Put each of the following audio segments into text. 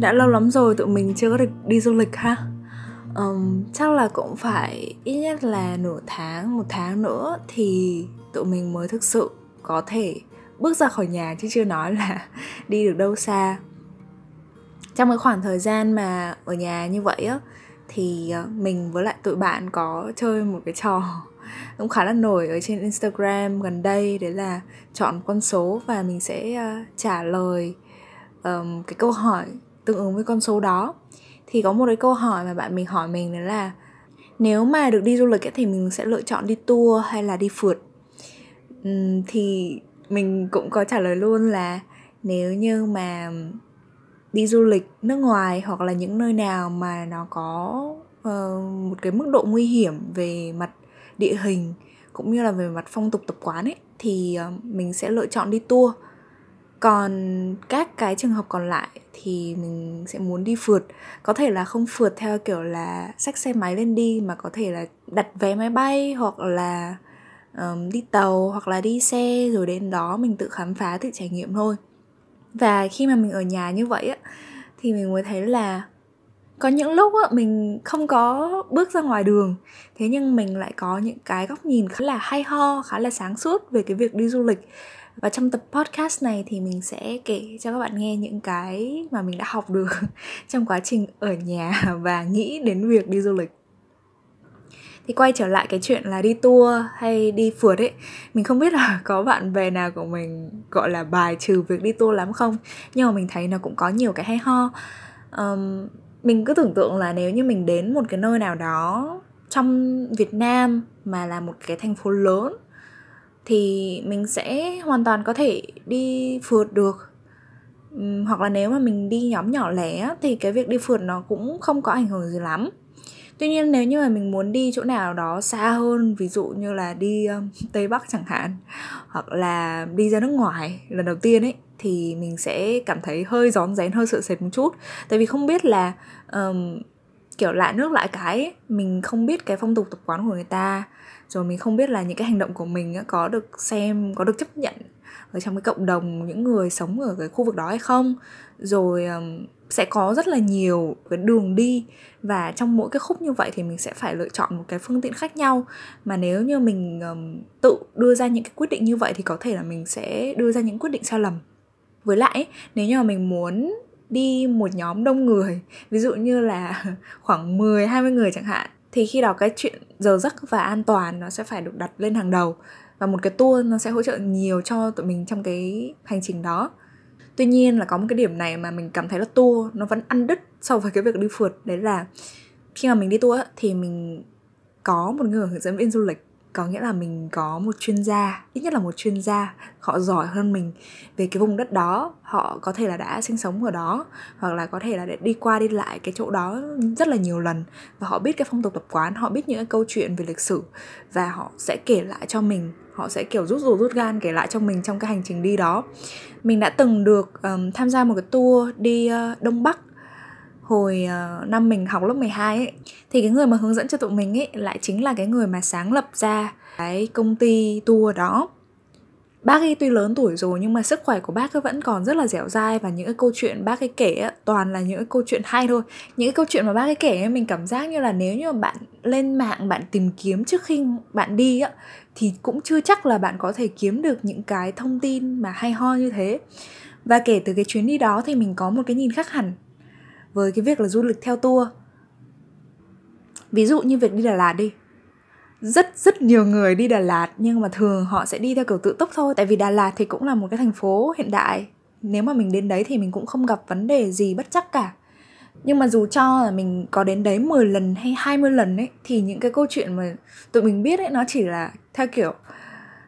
đã lâu lắm rồi tụi mình chưa có được đi du lịch ha. Um, chắc là cũng phải ít nhất là nửa tháng một tháng nữa thì tụi mình mới thực sự có thể bước ra khỏi nhà chứ chưa nói là đi được đâu xa. Trong cái khoảng thời gian mà ở nhà như vậy á thì ờ, mình với lại tụi bạn có chơi một cái trò cũng khá là nổi ở trên Instagram gần đây đấy là chọn con số và mình sẽ ờ, trả lời um, cái câu hỏi tương ứng với con số đó. Thì có một cái câu hỏi mà bạn mình hỏi mình đó là nếu mà được đi du lịch ấy, thì mình sẽ lựa chọn đi tour hay là đi phượt? Thì mình cũng có trả lời luôn là nếu như mà đi du lịch nước ngoài hoặc là những nơi nào mà nó có uh, một cái mức độ nguy hiểm về mặt địa hình cũng như là về mặt phong tục tập quán ấy thì uh, mình sẽ lựa chọn đi tour còn các cái trường hợp còn lại thì mình sẽ muốn đi phượt. Có thể là không phượt theo kiểu là xách xe máy lên đi mà có thể là đặt vé máy bay hoặc là um, đi tàu hoặc là đi xe rồi đến đó mình tự khám phá tự trải nghiệm thôi. Và khi mà mình ở nhà như vậy á thì mình mới thấy là có những lúc á mình không có bước ra ngoài đường. Thế nhưng mình lại có những cái góc nhìn khá là hay ho khá là sáng suốt về cái việc đi du lịch và trong tập podcast này thì mình sẽ kể cho các bạn nghe những cái mà mình đã học được trong quá trình ở nhà và nghĩ đến việc đi du lịch. Thì quay trở lại cái chuyện là đi tour hay đi phượt ấy mình không biết là có bạn bè nào của mình gọi là bài trừ việc đi tour lắm không? Nhưng mà mình thấy nó cũng có nhiều cái hay ho. Um, mình cứ tưởng tượng là nếu như mình đến một cái nơi nào đó trong Việt Nam mà là một cái thành phố lớn thì mình sẽ hoàn toàn có thể đi phượt được. Uhm, hoặc là nếu mà mình đi nhóm nhỏ lẻ thì cái việc đi phượt nó cũng không có ảnh hưởng gì lắm. Tuy nhiên nếu như mà mình muốn đi chỗ nào đó xa hơn ví dụ như là đi um, tây bắc chẳng hạn hoặc là đi ra nước ngoài lần đầu tiên ấy thì mình sẽ cảm thấy hơi rón rén hơi sợ sệt một chút. Tại vì không biết là um, kiểu lại nước lại cái ấy, mình không biết cái phong tục tập quán của người ta. Rồi mình không biết là những cái hành động của mình có được xem có được chấp nhận ở trong cái cộng đồng những người sống ở cái khu vực đó hay không. Rồi sẽ có rất là nhiều cái đường đi và trong mỗi cái khúc như vậy thì mình sẽ phải lựa chọn một cái phương tiện khác nhau. Mà nếu như mình um, tự đưa ra những cái quyết định như vậy thì có thể là mình sẽ đưa ra những quyết định sai lầm. Với lại nếu như mà mình muốn đi một nhóm đông người, ví dụ như là khoảng 10 20 người chẳng hạn, thì khi đó cái chuyện giờ giấc và an toàn nó sẽ phải được đặt lên hàng đầu và một cái tour nó sẽ hỗ trợ nhiều cho tụi mình trong cái hành trình đó. Tuy nhiên là có một cái điểm này mà mình cảm thấy là tour nó vẫn ăn đứt so với cái việc đi phượt, đấy là khi mà mình đi tour thì mình có một người hướng dẫn viên du lịch có nghĩa là mình có một chuyên gia ít nhất là một chuyên gia họ giỏi hơn mình về cái vùng đất đó họ có thể là đã sinh sống ở đó hoặc là có thể là để đi qua đi lại cái chỗ đó rất là nhiều lần và họ biết cái phong tục tập quán họ biết những cái câu chuyện về lịch sử và họ sẽ kể lại cho mình họ sẽ kiểu rút ruột rút gan kể lại cho mình trong cái hành trình đi đó. Mình đã từng được um, tham gia một cái tour đi uh, đông bắc hồi uh, năm mình học lớp 12 ấy thì cái người mà hướng dẫn cho tụi mình ấy lại chính là cái người mà sáng lập ra cái công ty tour đó. Bác ấy tuy lớn tuổi rồi nhưng mà sức khỏe của bác ấy vẫn còn rất là dẻo dai và những cái câu chuyện bác ấy kể ấy, toàn là những cái câu chuyện hay thôi. Những cái câu chuyện mà bác ấy kể ấy, mình cảm giác như là nếu như mà bạn lên mạng bạn tìm kiếm trước khi bạn đi ấy, thì cũng chưa chắc là bạn có thể kiếm được những cái thông tin mà hay ho như thế. Và kể từ cái chuyến đi đó thì mình có một cái nhìn khác hẳn với cái việc là du lịch theo tour. Ví dụ như việc đi Đà Lạt đi. Rất rất nhiều người đi Đà Lạt nhưng mà thường họ sẽ đi theo kiểu tự túc thôi. Tại vì Đà Lạt thì cũng là một cái thành phố hiện đại. Nếu mà mình đến đấy thì mình cũng không gặp vấn đề gì bất chắc cả. Nhưng mà dù cho là mình có đến đấy 10 lần hay 20 lần ấy, thì những cái câu chuyện mà tụi mình biết ấy, nó chỉ là theo kiểu,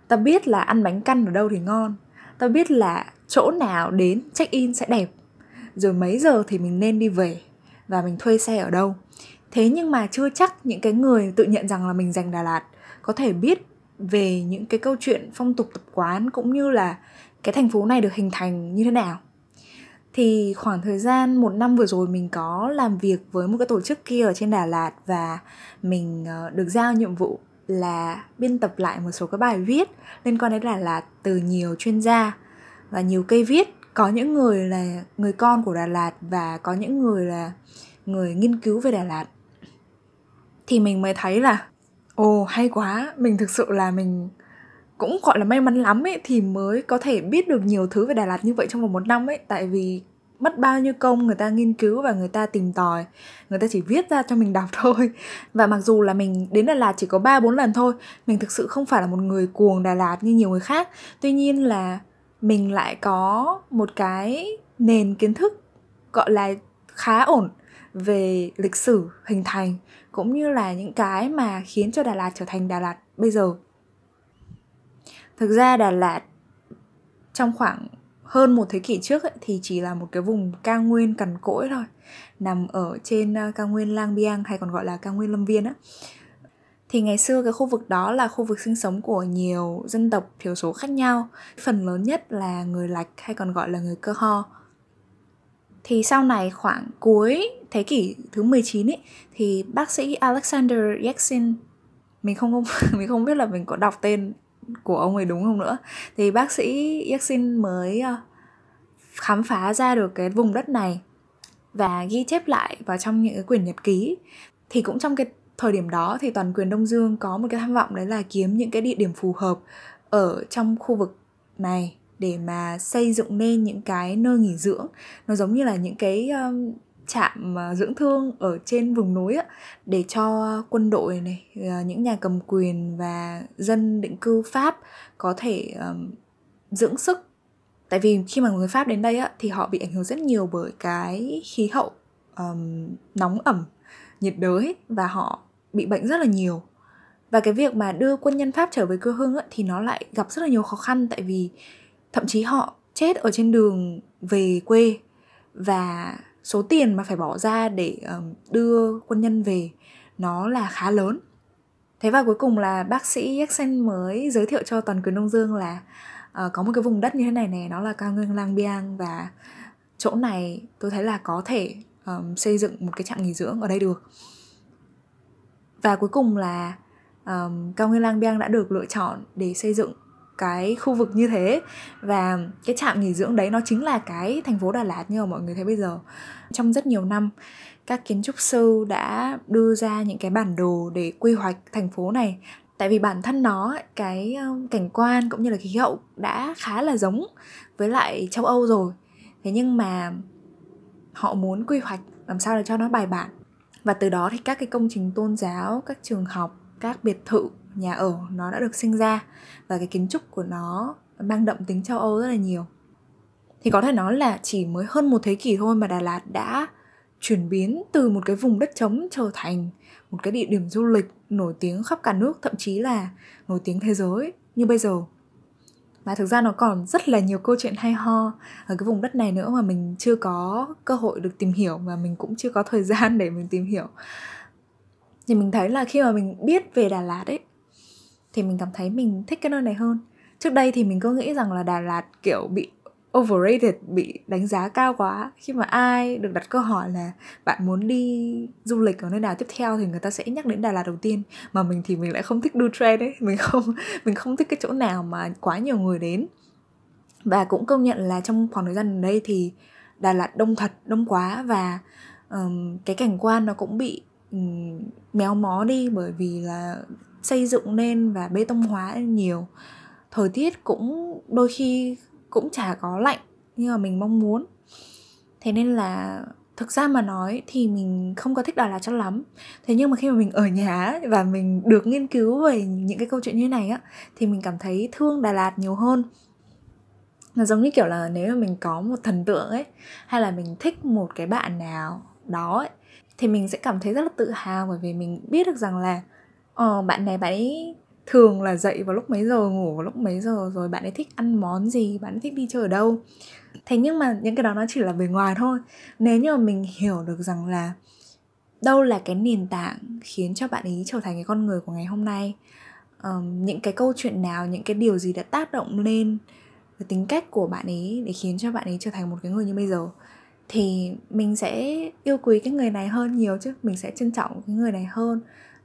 ta biết là ăn bánh căn ở đâu thì ngon. Ta biết là chỗ nào đến check in sẽ đẹp rồi mấy giờ thì mình nên đi về? Và mình thuê xe ở đâu? Thế nhưng mà chưa chắc những cái người tự nhận rằng là mình dành đà lạt có thể biết về những cái câu chuyện phong tục tập quán cũng như là cái thành phố này được hình thành như thế nào. Thì khoảng thời gian một năm vừa rồi mình có làm việc với một cái tổ chức kia ở trên Đà Lạt và mình ờ, được giao nhiệm vụ là biên tập lại một số cái bài viết liên quan đến Đà Lạt từ nhiều chuyên gia và nhiều cây viết có những người là người con của Đà Lạt và có những người là người nghiên cứu về Đà Lạt, thì mình mới thấy là, ồ, hay quá, mình thực sự là mình cũng, gọi là, may mắn lắm ấy, thì mới có thể biết được nhiều thứ về Đà Lạt như vậy trong vòng một năm ấy. Tại vì mất bao nhiêu công người ta nghiên cứu và người ta tìm tòi, người ta chỉ viết ra cho mình đọc thôi. Và mặc dù là mình đến Đà Lạt chỉ có ba bốn lần thôi, mình thực sự không phải là một người cuồng Đà Lạt như nhiều người khác. Tuy nhiên là mình lại có một cái nền kiến thức gọi là khá ổn về lịch sử hình thành cũng như là những cái mà khiến cho Đà Lạt trở thành Đà Lạt bây giờ. Thực ra Đà Lạt trong khoảng hơn một thế kỷ trước ấy, thì chỉ là một cái vùng cao nguyên cằn cỗi thôi nằm ở trên ờ, cao nguyên Lang Biang hay còn gọi là cao nguyên Lâm Viên á thì ngày xưa cái khu vực đó là khu vực sinh sống của nhiều dân tộc thiểu số khác nhau. Phần lớn nhất là người lạch hay còn gọi là người cơ ho. Thì sau này khoảng cuối thế kỷ thứ 19 ấy, thì bác sĩ Alexander Yeksin, mình không không mình không biết là mình có đọc tên của ông ấy đúng không nữa. Thì bác sĩ Yeksin mới ờ, khám phá ra được cái vùng đất này và ghi chép lại vào trong những quyển nhật ký. Thì cũng trong cái thời điểm đó thì toàn quyền Đông Dương có một cái tham vọng đấy là kiếm những cái địa điểm phù hợp ở trong khu vực này để mà xây dựng nên những cái nơi nghỉ dưỡng. Nó giống như là những cái um, trạm à, dưỡng thương ở trên vùng núi á để cho quân đội này à, những nhà cầm quyền và dân định cư pháp có thể um, dưỡng sức. Tại vì khi mà người pháp đến đây á thì họ bị ảnh hưởng rất nhiều bởi cái khí hậu um, nóng ẩm nhiệt đới và họ bị bệnh rất là nhiều. Và cái việc mà đưa quân nhân pháp trở về quê hương ấy, thì nó lại gặp rất là nhiều khó khăn tại vì thậm chí họ chết ở trên đường về quê và số tiền mà phải bỏ ra để um, đưa quân nhân về nó là khá lớn. Thế và cuối cùng là bác sĩ Jackson mới giới thiệu cho toàn quyền Đông Dương là uh, có một cái vùng đất như thế này này nó là cao nguyên Lang Biang và chỗ này tôi thấy là có thể um, xây dựng một cái trạm nghỉ dưỡng ở đây được và cuối cùng là um, cao nguyên Lang Biang đã được lựa chọn để xây dựng cái khu vực như thế. Và cái trạm nghỉ dưỡng đấy nó chính là cái thành phố Đà Lạt như mà mọi người thấy bây giờ. Trong rất nhiều năm các kiến trúc sư đã đưa ra những cái bản đồ để quy hoạch thành phố này. Tại vì bản thân nó cái cảnh quan cũng như là khí hậu đã khá là giống với lại châu Âu rồi. Thế nhưng mà họ muốn quy hoạch làm sao để cho nó bài bản và từ đó thì các cái công trình tôn giáo, các trường học, các biệt thự, nhà ở nó đã được sinh ra. Và cái kiến trúc của nó mang đậm tính châu Âu rất là nhiều. Thì có thể nói là chỉ mới hơn một thế kỷ thôi mà Đà Lạt đã chuyển biến từ một cái vùng đất trống trở thành một cái địa điểm du lịch nổi tiếng khắp cả nước, thậm chí là nổi tiếng thế giới như bây giờ và thực ra nó còn rất là nhiều câu chuyện hay ho ở cái vùng đất này nữa mà mình chưa có cơ hội được tìm hiểu và mình cũng chưa có thời gian để mình tìm hiểu. Thì mình thấy là khi mà mình biết về Đà Lạt ấy, thì mình cảm thấy mình thích cái nơi này hơn. Trước đây thì mình cứ nghĩ rằng là Đà Lạt kiểu bị overrated bị đánh giá cao quá. Khi mà ai được đặt câu hỏi là bạn muốn đi du lịch ở nơi nào tiếp theo thì người ta sẽ nhắc đến Đà Lạt đầu tiên. Mà mình thì mình lại không thích đu trend ấy. Mình không mình không thích cái chỗ nào mà quá nhiều người đến. Và cũng công nhận là trong khoảng thời gian gần đây thì Đà Lạt đông thật đông quá. Và um, cái cảnh quan nó cũng bị um, méo mó đi bởi vì là xây dựng nên và bê tông hóa nhiều. Thời tiết cũng đôi khi cũng chả có lạnh như mà mình mong muốn. Thế nên là thực ra mà nói thì mình không có thích Đà Lạt cho lắm. Thế nhưng mà khi mà mình ở nhà và mình được nghiên cứu về những cái câu chuyện như này á thì mình cảm thấy thương Đà Lạt nhiều hơn. Nó giống như kiểu là nếu mà mình có một thần tượng ấy hay là mình thích một cái bạn nào đó ấy, thì mình sẽ cảm thấy rất là tự hào bởi vì mình biết được rằng là ờ, bạn này bạn ấy thường là dậy vào lúc mấy giờ ngủ vào lúc mấy giờ rồi bạn ấy thích ăn món gì bạn ấy thích đi chơi ở đâu. Thế nhưng mà những cái đó nó chỉ là bề ngoài thôi. Nếu như mà mình hiểu được rằng là đâu là cái nền tảng khiến cho bạn ấy trở thành cái con người của ngày hôm nay um, những cái câu chuyện nào những cái điều gì đã tác động lên cái tính cách của bạn ấy để khiến cho bạn ấy trở thành một cái người như bây giờ thì mình sẽ yêu quý cái người này hơn nhiều chứ. Mình sẽ trân trọng cái người này hơn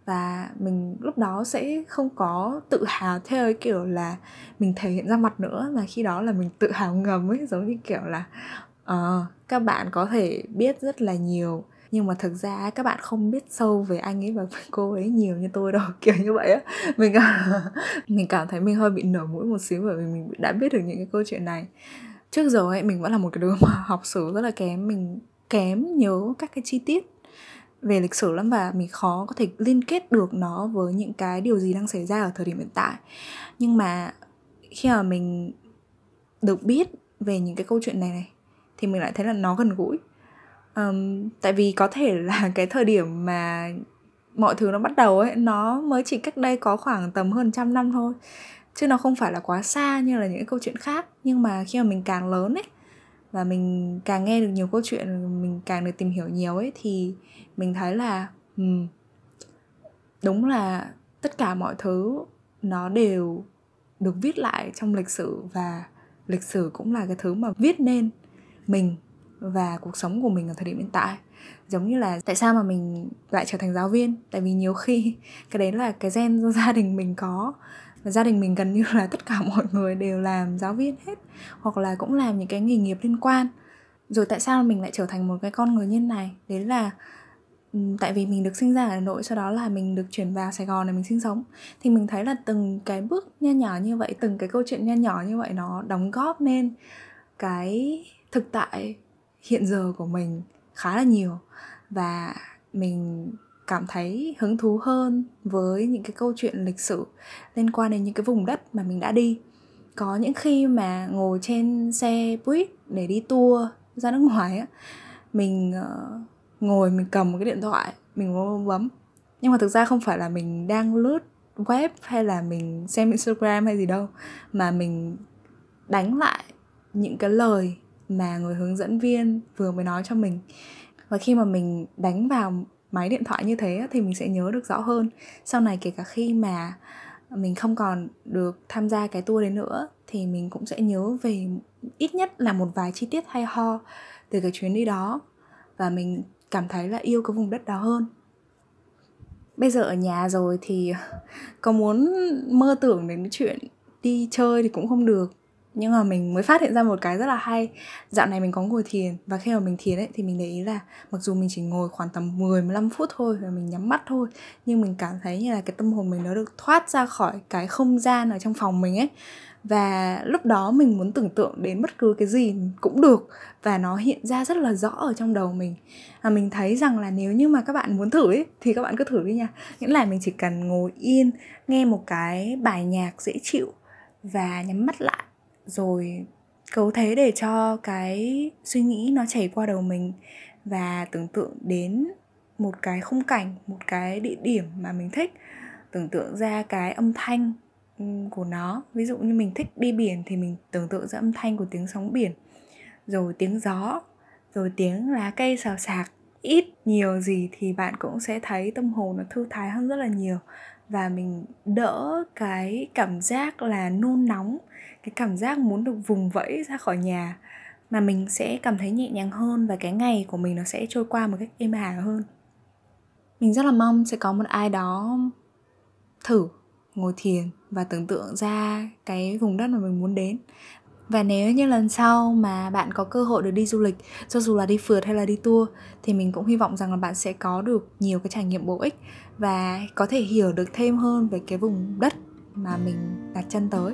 và mình lúc đó sẽ không có tự hào theo cái kiểu là mình thể hiện ra mặt nữa mà khi đó là mình tự hào ngầm ấy giống như kiểu là uh, các bạn có thể biết rất là nhiều nhưng mà thực ra các bạn không biết sâu về anh ấy và cô ấy nhiều như tôi đâu kiểu như vậy á. Mình cảm, mình cảm thấy mình hơi bị nở mũi một xíu bởi vì mình đã biết được những cái câu chuyện này. Trước giờ ấy mình vẫn là một cái đứa mà học sử rất là kém mình kém nhớ các cái chi tiết về lịch sử lắm và mình khó có thể liên kết được nó với những cái điều gì đang xảy ra ở thời điểm hiện tại. Nhưng mà khi mà mình được biết về những cái câu chuyện này này thì mình lại thấy là nó gần gũi. Um, tại vì có thể là cái thời điểm mà mọi thứ nó bắt đầu ấy nó mới chỉ cách đây có khoảng tầm hơn trăm năm thôi. Chứ nó không phải là quá xa như là những cái câu chuyện khác. Nhưng mà khi mà mình càng lớn ấy và mình càng nghe được nhiều câu chuyện mình càng được tìm hiểu nhiều ấy thì mình thấy là um, đúng là tất cả mọi thứ nó đều được viết lại trong lịch sử và lịch sử cũng là cái thứ mà viết nên mình và cuộc sống của mình ở thời điểm hiện tại. Giống như là tại sao mà mình lại trở thành giáo viên? Tại vì nhiều khi cái đấy là cái gen do gia đình mình có và gia đình mình gần như là tất cả mọi người đều làm giáo viên hết, hoặc là cũng làm những cái nghề nghiệp liên quan. Rồi tại sao mình lại trở thành một cái con người như này? Đấy là ừ, tại vì mình được sinh ra ở Hà Nội, sau đó là mình được chuyển vào Sài Gòn để mình sinh sống. Thì mình thấy là từng cái bước nho nhỏ như vậy, từng cái câu chuyện nho nhỏ như vậy nó đóng góp nên cái thực tại hiện giờ của mình khá là nhiều. Và mình cảm thấy hứng thú hơn với những cái câu chuyện lịch sử liên quan đến những cái vùng đất mà mình đã đi. Có những khi mà ngồi trên xe buýt để đi tour ra nước ngoài á, mình ờ, ngồi mình cầm một cái điện thoại, mình bấm bấm. Nhưng mà thực ra không phải là mình đang lướt web hay là mình xem instagram hay gì đâu, mà mình đánh lại những cái lời mà người hướng dẫn viên vừa mới nói cho mình. Và khi mà mình đánh vào máy điện thoại như thế thì mình sẽ nhớ được rõ hơn. Sau này kể cả khi mà mình không còn được tham gia cái tour đấy nữa, thì mình cũng sẽ nhớ về ít nhất là một vài chi tiết hay ho từ cái chuyến đi đó. Và mình cảm thấy là yêu cái vùng đất đó hơn. Bây giờ ở nhà rồi thì có muốn mơ tưởng đến cái chuyện đi chơi thì cũng không được nhưng mà mình mới phát hiện ra một cái rất là hay. Dạo này mình có ngồi thiền và khi mà mình thiền ấy thì mình để ý là mặc dù mình chỉ ngồi khoảng tầm 10 15 phút thôi và mình nhắm mắt thôi nhưng mình cảm thấy như là cái tâm hồn mình nó được thoát ra khỏi cái không gian ở trong phòng mình ấy. Và lúc đó mình muốn tưởng tượng đến bất cứ cái gì cũng được và nó hiện ra rất là rõ ở trong đầu mình. Và mình thấy rằng là nếu như mà các bạn muốn thử ấy, thì các bạn cứ thử đi nha. Nghĩa là mình chỉ cần ngồi yên nghe một cái bài nhạc dễ chịu và nhắm mắt lại rồi cấu thế để cho cái suy nghĩ nó chảy qua đầu mình và tưởng tượng đến một cái khung cảnh, một cái địa điểm mà mình thích, tưởng tượng ra cái âm thanh ừ, của nó. Ví dụ như mình thích đi biển thì mình tưởng tượng ra âm thanh của tiếng sóng biển, rồi tiếng gió, rồi tiếng lá cây xào xạc. Ít nhiều gì thì bạn cũng sẽ thấy tâm hồn nó thư thái hơn rất là nhiều và mình đỡ cái cảm giác là nôn nóng, cái cảm giác muốn được vùng vẫy ra khỏi nhà mà mình sẽ cảm thấy nhẹ nhàng hơn và cái ngày của mình nó sẽ trôi qua một cách êm ả hơn. Mình rất là mong sẽ có một ai đó thử, ngồi thiền và tưởng tượng ra cái vùng đất mà mình muốn đến và nếu như lần sau mà bạn có cơ hội được đi du lịch, cho dù là đi phượt hay là đi tour, thì mình cũng hy vọng rằng là bạn sẽ có được nhiều cái trải nghiệm bổ ích và có thể hiểu được thêm hơn về cái vùng đất mà mình đặt chân tới.